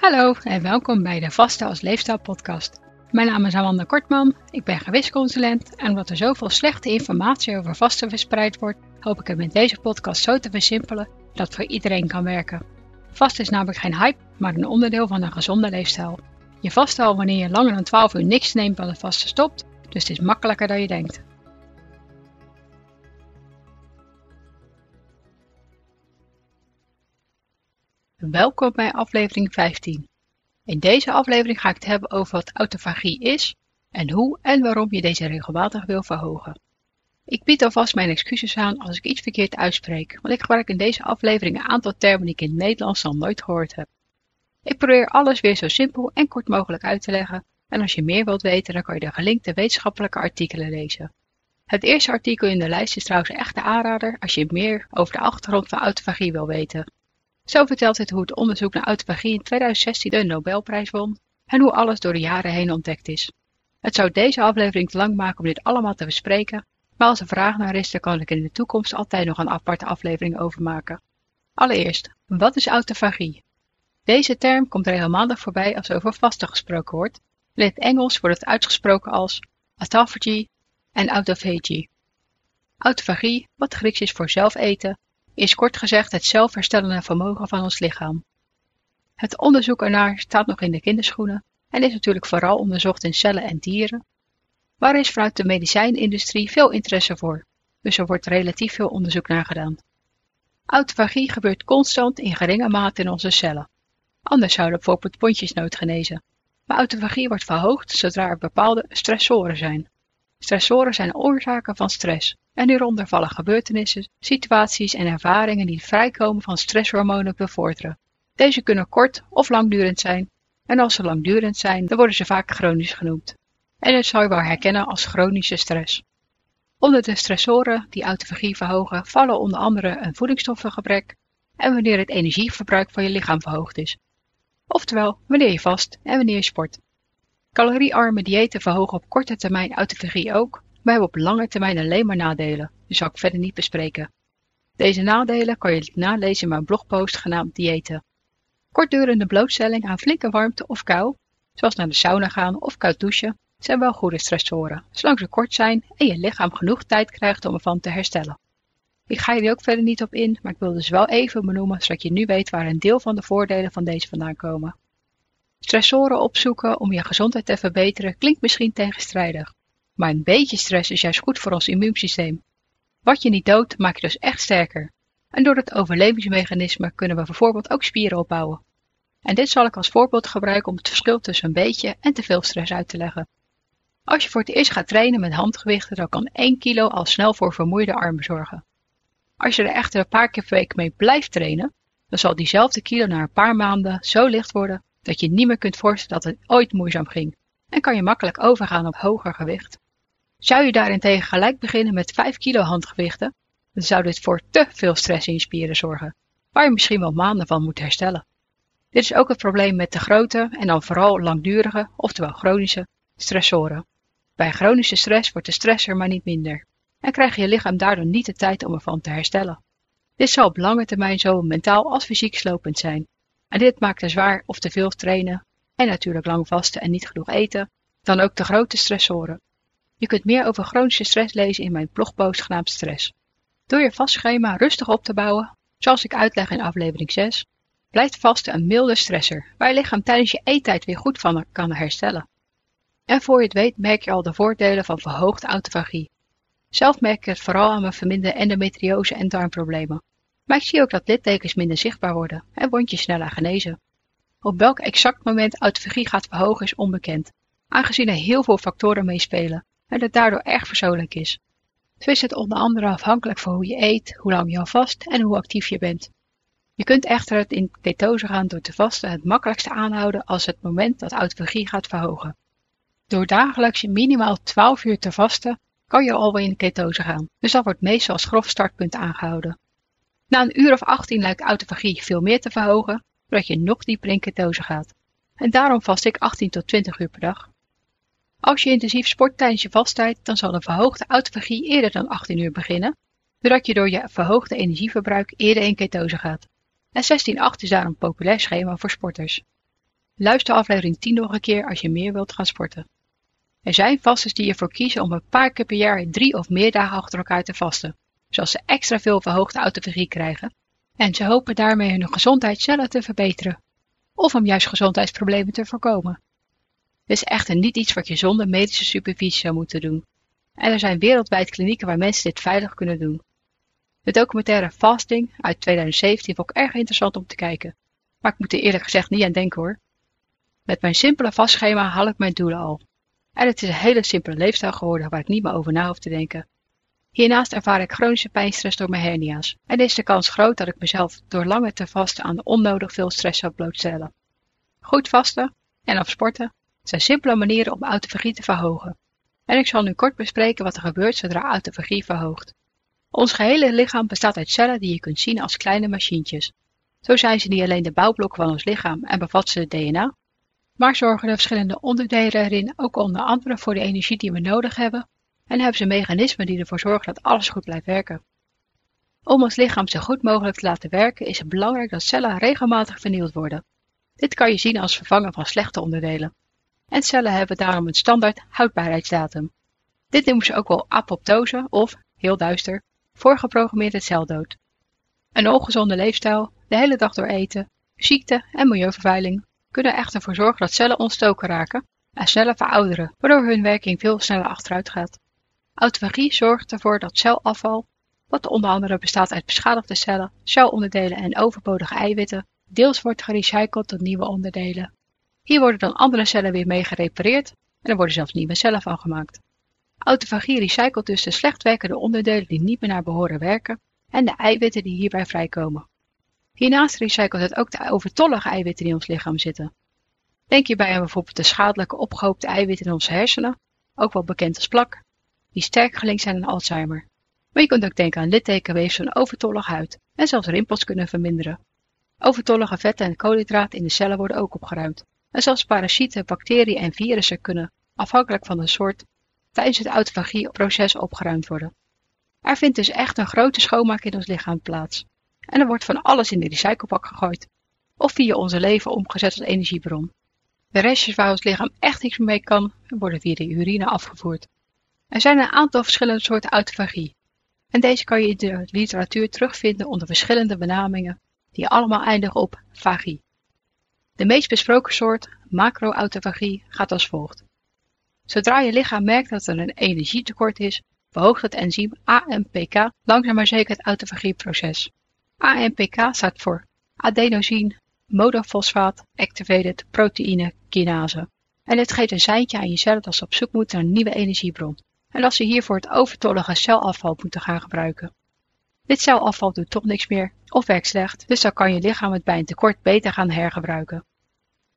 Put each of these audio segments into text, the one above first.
Hallo en welkom bij de Vaste als Leefstijl podcast. Mijn naam is Amanda Kortman, ik ben gewichtsconsulent en omdat er zoveel slechte informatie over vasten verspreid wordt, hoop ik het met deze podcast zo te versimpelen dat voor iedereen kan werken. Vasten is namelijk geen hype, maar een onderdeel van een gezonde leefstijl. Je vast al wanneer je langer dan 12 uur niks neemt dan het vasten stopt, dus het is makkelijker dan je denkt. Welkom bij aflevering 15. In deze aflevering ga ik het hebben over wat autofagie is en hoe en waarom je deze regelmatig wil verhogen. Ik bied alvast mijn excuses aan als ik iets verkeerd uitspreek, want ik gebruik in deze aflevering een aantal termen die ik in het Nederlands al nooit gehoord heb. Ik probeer alles weer zo simpel en kort mogelijk uit te leggen en als je meer wilt weten dan kan je de gelinkte wetenschappelijke artikelen lezen. Het eerste artikel in de lijst is trouwens echt de aanrader als je meer over de achtergrond van autofagie wil weten. Zo vertelt het hoe het onderzoek naar autofagie in 2016 de Nobelprijs won en hoe alles door de jaren heen ontdekt is. Het zou deze aflevering te lang maken om dit allemaal te bespreken, maar als er vraag naar is, dan kan ik in de toekomst altijd nog een aparte aflevering over maken. Allereerst, wat is autofagie? Deze term komt regelmatig voorbij als over vasten gesproken wordt. In het Engels wordt het uitgesproken als autophagy en autophagy. Autofagie, wat Grieks is voor zelf eten, is kort gezegd het zelfherstellende vermogen van ons lichaam. Het onderzoek ernaar staat nog in de kinderschoenen en is natuurlijk vooral onderzocht in cellen en dieren, waar is vanuit de medicijnindustrie veel interesse voor, dus er wordt relatief veel onderzoek naar gedaan. Autofagie gebeurt constant in geringe mate in onze cellen. Anders zouden bijvoorbeeld pondjesnood genezen. Maar autofagie wordt verhoogd zodra er bepaalde stressoren zijn. Stressoren zijn oorzaken van stress en hieronder vallen gebeurtenissen, situaties en ervaringen die vrijkomen van stresshormonen bevorderen. Deze kunnen kort of langdurend zijn en als ze langdurend zijn, dan worden ze vaak chronisch genoemd. En dat zou je wel herkennen als chronische stress. Onder de stressoren die autofagie verhogen vallen onder andere een voedingsstoffengebrek en wanneer het energieverbruik van je lichaam verhoogd is. Oftewel, wanneer je vast en wanneer je sport. Caloriearme diëten verhogen op korte termijn autofagie ook, maar hebben op lange termijn alleen maar nadelen, dus zal ik verder niet bespreken. Deze nadelen kan je nalezen in mijn blogpost genaamd Diëten. Kortdurende blootstelling aan flinke warmte of kou, zoals naar de sauna gaan of koud douchen, zijn wel goede stressoren, zolang ze kort zijn en je lichaam genoeg tijd krijgt om ervan te herstellen. Ik ga hier ook verder niet op in, maar ik wil dus wel even benoemen zodat je nu weet waar een deel van de voordelen van deze vandaan komen. Stressoren opzoeken om je gezondheid te verbeteren klinkt misschien tegenstrijdig, maar een beetje stress is juist goed voor ons immuunsysteem. Wat je niet doodt, maakt je dus echt sterker. En door het overlevingsmechanisme kunnen we bijvoorbeeld ook spieren opbouwen. En dit zal ik als voorbeeld gebruiken om het verschil tussen een beetje en te veel stress uit te leggen. Als je voor het eerst gaat trainen met handgewichten, dan kan 1 kilo al snel voor vermoeide armen zorgen. Als je er echter een paar keer per week mee blijft trainen, dan zal diezelfde kilo na een paar maanden zo licht worden dat je niet meer kunt voorstellen dat het ooit moeizaam ging en kan je makkelijk overgaan op hoger gewicht. Zou je daarentegen gelijk beginnen met 5 kilo handgewichten, dan zou dit voor te veel stress in je spieren zorgen, waar je misschien wel maanden van moet herstellen. Dit is ook het probleem met de grote en dan vooral langdurige, oftewel chronische, stressoren. Bij chronische stress wordt de stress er maar niet minder en krijgt je lichaam daardoor niet de tijd om ervan te herstellen. Dit zal op lange termijn zowel mentaal als fysiek slopend zijn. En dit maakt er zwaar of te veel trainen en natuurlijk lang vasten en niet genoeg eten, dan ook de grote stressoren. Je kunt meer over chronische stress lezen in mijn blogpost genaamd Stress. Door je vastschema rustig op te bouwen, zoals ik uitleg in aflevering 6, blijft vasten een milde stressor, waar je lichaam tijdens je eettijd weer goed van kan herstellen. En voor je het weet merk je al de voordelen van verhoogde autofagie. Zelf merk ik het vooral aan mijn verminderde endometriose en darmproblemen. Maar ik zie ook dat littekens minder zichtbaar worden en wondjes sneller genezen. Op welk exact moment autofagie gaat verhogen is onbekend, aangezien er heel veel factoren meespelen en het daardoor erg persoonlijk is. Zo is het onder andere afhankelijk van hoe je eet, hoe lang je al vast en hoe actief je bent. Je kunt echter het in ketose gaan door te vasten het makkelijkste aanhouden als het moment dat autofagie gaat verhogen. Door dagelijks minimaal 12 uur te vasten kan je alweer in ketose gaan, dus dat wordt meestal als grof startpunt aangehouden. Na een uur of 18 lijkt autofagie veel meer te verhogen, zodat je nog dieper in ketose gaat. En daarom vast ik 18 tot 20 uur per dag. Als je intensief sport tijdens je vasttijd, dan zal een verhoogde autofagie eerder dan 18 uur beginnen, doordat je door je verhoogde energieverbruik eerder in ketose gaat. En 16-8 is daarom een populair schema voor sporters. Luister aflevering 10 nog een keer als je meer wilt gaan sporten. Er zijn vasters die ervoor kiezen om een paar keer per jaar drie of meer dagen achter elkaar te vasten, zoals ze extra veel verhoogde autofagie krijgen en ze hopen daarmee hun gezondheid sneller te verbeteren, of om juist gezondheidsproblemen te voorkomen. Is echter niet iets wat je zonder medische supervisie zou moeten doen. En er zijn wereldwijd klinieken waar mensen dit veilig kunnen doen. De documentaire Fasting uit 2017 vond ik erg interessant om te kijken, maar ik moet er eerlijk gezegd niet aan denken hoor. Met mijn simpele vastschema haal ik mijn doelen al. En het is een hele simpele leefstijl geworden waar ik niet meer over na hoef te denken. Hiernaast ervaar ik chronische pijnstress door mijn hernia's en is de kans groot dat ik mezelf door langer te vasten aan onnodig veel stress zou blootstellen. Goed vasten en of sporten zijn simpele manieren om autofagie te verhogen. En ik zal nu kort bespreken wat er gebeurt zodra autofagie verhoogt. Ons gehele lichaam bestaat uit cellen die je kunt zien als kleine machientjes. Zo zijn ze niet alleen de bouwblokken van ons lichaam en bevatten het DNA, maar zorgen de verschillende onderdelen erin ook onder andere voor de energie die we nodig hebben en hebben ze mechanismen die ervoor zorgen dat alles goed blijft werken. Om ons lichaam zo goed mogelijk te laten werken is het belangrijk dat cellen regelmatig vernieuwd worden. Dit kan je zien als vervangen van slechte onderdelen. En cellen hebben daarom een standaard houdbaarheidsdatum. Dit noemen ze ook wel apoptose of, heel duister, voorgeprogrammeerde celdood. Een ongezonde leefstijl, de hele dag door eten, ziekte en milieuvervuiling kunnen echter ervoor zorgen dat cellen ontstoken raken en sneller verouderen, waardoor hun werking veel sneller achteruit gaat. Autofagie zorgt ervoor dat celafval, wat onder andere bestaat uit beschadigde cellen, celonderdelen en overbodige eiwitten, deels wordt gerecycled tot nieuwe onderdelen. Hier worden dan andere cellen weer mee gerepareerd en er worden zelfs nieuwe cellen van gemaakt. Autofagie recycelt dus de slecht werkende onderdelen die niet meer naar behoren werken en de eiwitten die hierbij vrijkomen. Hiernaast recycelt het ook de overtollige eiwitten die in ons lichaam zitten. Denk hierbij aan bijvoorbeeld de schadelijke opgehoopte eiwitten in onze hersenen, ook wel bekend als plak, die sterk gelinkt zijn aan Alzheimer. Maar je kunt ook denken aan littekenweefsel en overtollige huid en zelfs rimpels kunnen verminderen. Overtollige vetten en koolhydraten in de cellen worden ook opgeruimd. En zelfs parasieten, bacteriën en virussen kunnen, afhankelijk van de soort, tijdens het autofagieproces opgeruimd worden. Er vindt dus echt een grote schoonmaak in ons lichaam plaats. En er wordt van alles in de recyclebak gegooid. Of via onze leven omgezet als energiebron. De restjes waar ons lichaam echt niks mee kan, worden via de urine afgevoerd. Er zijn een aantal verschillende soorten autofagie. En deze kan je in de literatuur terugvinden onder verschillende benamingen, die allemaal eindigen op fagie. De meest besproken soort, macro-autofagie, gaat als volgt. Zodra je lichaam merkt dat er een energietekort is, verhoogt het enzym AMPK langzaam maar zeker het autofagieproces. AMPK staat voor adenosine monofosfaat activated proteïne kinase. En het geeft een seintje aan je cellen dat ze op zoek moeten naar een nieuwe energiebron en dat ze hiervoor het overtollige celafval moeten gaan gebruiken. Dit celafval doet toch niks meer of werkt slecht, dus dan kan je lichaam het bij een tekort beter gaan hergebruiken.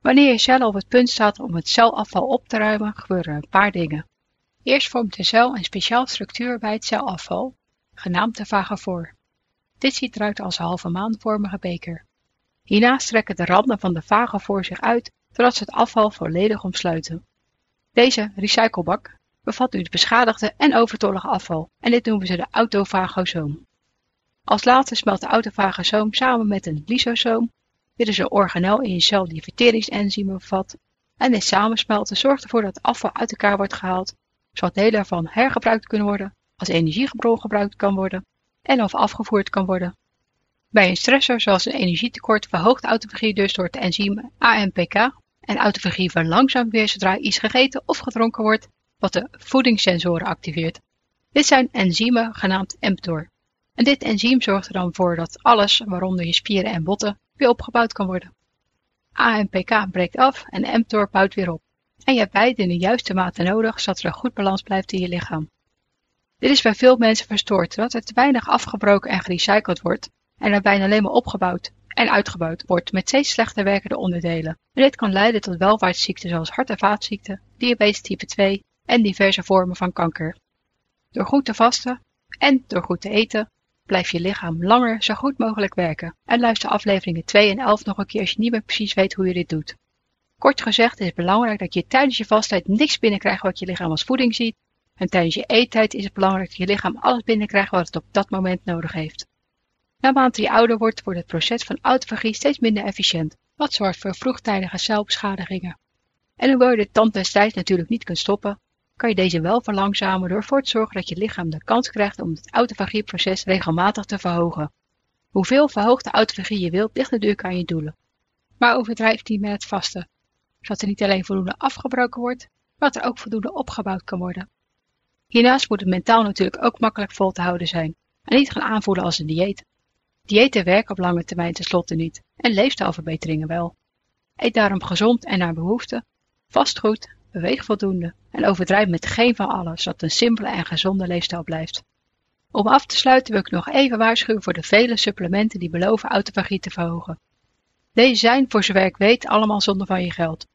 Wanneer je cel op het punt staat om het celafval op te ruimen, gebeuren een paar dingen. Eerst vormt de cel een speciaal structuur bij het celafval, genaamd de vagofor. Dit ziet eruit als een halve maanvormige beker. Hierna strekken de randen van de vagofor zich uit, zodat ze het afval volledig omsluiten. Deze recyclebak bevat nu het beschadigde en overtollige afval en dit noemen ze de autofagosoom. Als laatste smelt de autofagosoom samen met een lysosoom dit is een organel in je cel die verteringsenzymen bevat. En dit samensmelten zorgt ervoor dat afval uit elkaar wordt gehaald, zodat delen ervan hergebruikt kunnen worden, als energiebron gebruikt kan worden en of afgevoerd kan worden. Bij een stressor zoals een energietekort verhoogt autofagie dus door het enzym AMPK en autofagie verlangzaamt weer zodra iets gegeten of gedronken wordt, wat de voedingssensoren activeert. Dit zijn enzymen genaamd mTOR. En dit enzym zorgt er dan voor dat alles, waaronder je spieren en botten, weer opgebouwd kan worden. AMPK breekt af en mTOR bouwt weer op. En je hebt beide in de juiste mate nodig, zodat er een goed balans blijft in je lichaam. Dit is bij veel mensen verstoord, dat er te weinig afgebroken en gerecycled wordt en er bijna alleen maar opgebouwd en uitgebouwd wordt met steeds slechter werkende onderdelen. En dit kan leiden tot welvaartsziekten zoals hart- en vaatziekten, diabetes type 2 en diverse vormen van kanker. Door goed te vasten en door goed te eten blijf je lichaam langer zo goed mogelijk werken. En luister afleveringen 2 en 11 nog een keer als je niet meer precies weet hoe je dit doet. Kort gezegd is het belangrijk dat je tijdens je vasttijd niks binnenkrijgt wat je lichaam als voeding ziet. En tijdens je eettijd is het belangrijk dat je lichaam alles binnenkrijgt wat het op dat moment nodig heeft. Naarmate je ouder wordt, wordt het proces van autofagie steeds minder efficiënt, wat zorgt voor vroegtijdige celbeschadigingen. En hoewel je de tand destijds natuurlijk niet kunt stoppen, kan je deze wel verlangzamen door ervoor te zorgen dat je lichaam de kans krijgt om het autofagieproces regelmatig te verhogen. Hoeveel verhoogde autofagie je wilt, ligt natuurlijk aan je doelen. Maar overdrijf niet met het vasten, zodat er niet alleen voldoende afgebroken wordt, maar dat er ook voldoende opgebouwd kan worden. Hiernaast moet het mentaal natuurlijk ook makkelijk vol te houden zijn en niet gaan aanvoelen als een dieet. Diëten werken op lange termijn tenslotte niet en leefstijlverbeteringen wel. Eet daarom gezond en naar behoefte, vast goed, beweeg voldoende en overdrijf met geen van alles, zodat een simpele en gezonde leefstijl blijft. Om af te sluiten wil ik nog even waarschuwen voor de vele supplementen die beloven autofagie te verhogen. Deze zijn, voor zover ik weet, allemaal zonde van je geld.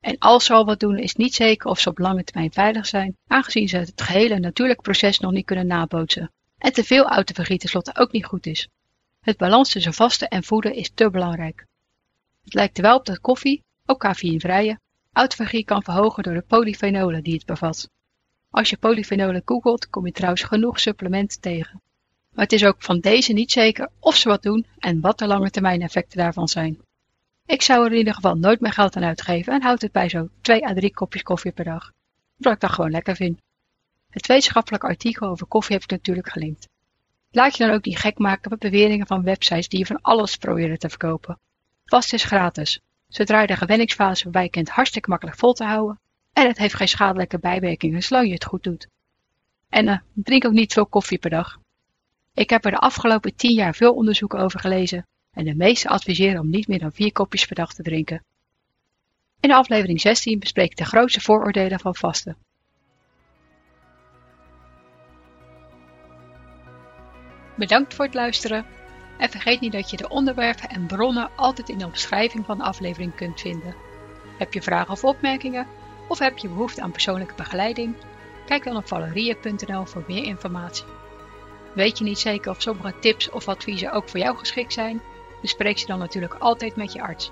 En als ze al wat doen, is niet zeker of ze op lange termijn veilig zijn, aangezien ze het gehele natuurlijk proces nog niet kunnen nabootsen. En te veel autofagie tenslotte ook niet goed is. Het balans tussen vasten en voeden is te belangrijk. Het lijkt er wel op dat koffie, ook cafeïnvrije, autofagie kan verhogen door de polyfenolen die het bevat. Als je polyfenolen googelt, kom je trouwens genoeg supplementen tegen. Maar het is ook van deze niet zeker of ze wat doen en wat de lange termijn effecten daarvan zijn. Ik zou er in ieder geval nooit meer geld aan uitgeven en houd het bij zo'n 2 à 3 kopjes koffie per dag, omdat ik dat gewoon lekker vind. Het wetenschappelijk artikel over koffie heb ik natuurlijk gelinkt. Laat je dan ook niet gek maken met beweringen van websites die je van alles proberen te verkopen. Vast is gratis. Zodra je de gewenningsfase voorbij kent hartstikke makkelijk vol te houden. En het heeft geen schadelijke bijwerkingen zolang je het goed doet. En uh, drink ook niet veel koffie per dag. Ik heb er de afgelopen 10 jaar veel onderzoeken over gelezen en de meeste adviseren om niet meer dan 4 kopjes per dag te drinken. In de aflevering 16 bespreek ik de grootste vooroordelen van vasten. Bedankt voor het luisteren en vergeet niet dat je de onderwerpen en bronnen altijd in de omschrijving van de aflevering kunt vinden. Heb je vragen of opmerkingen of heb je behoefte aan persoonlijke begeleiding? Kijk dan op valerie.nl voor meer informatie. Weet je niet zeker of sommige tips of adviezen ook voor jou geschikt zijn? Bespreek ze dan natuurlijk altijd met je arts.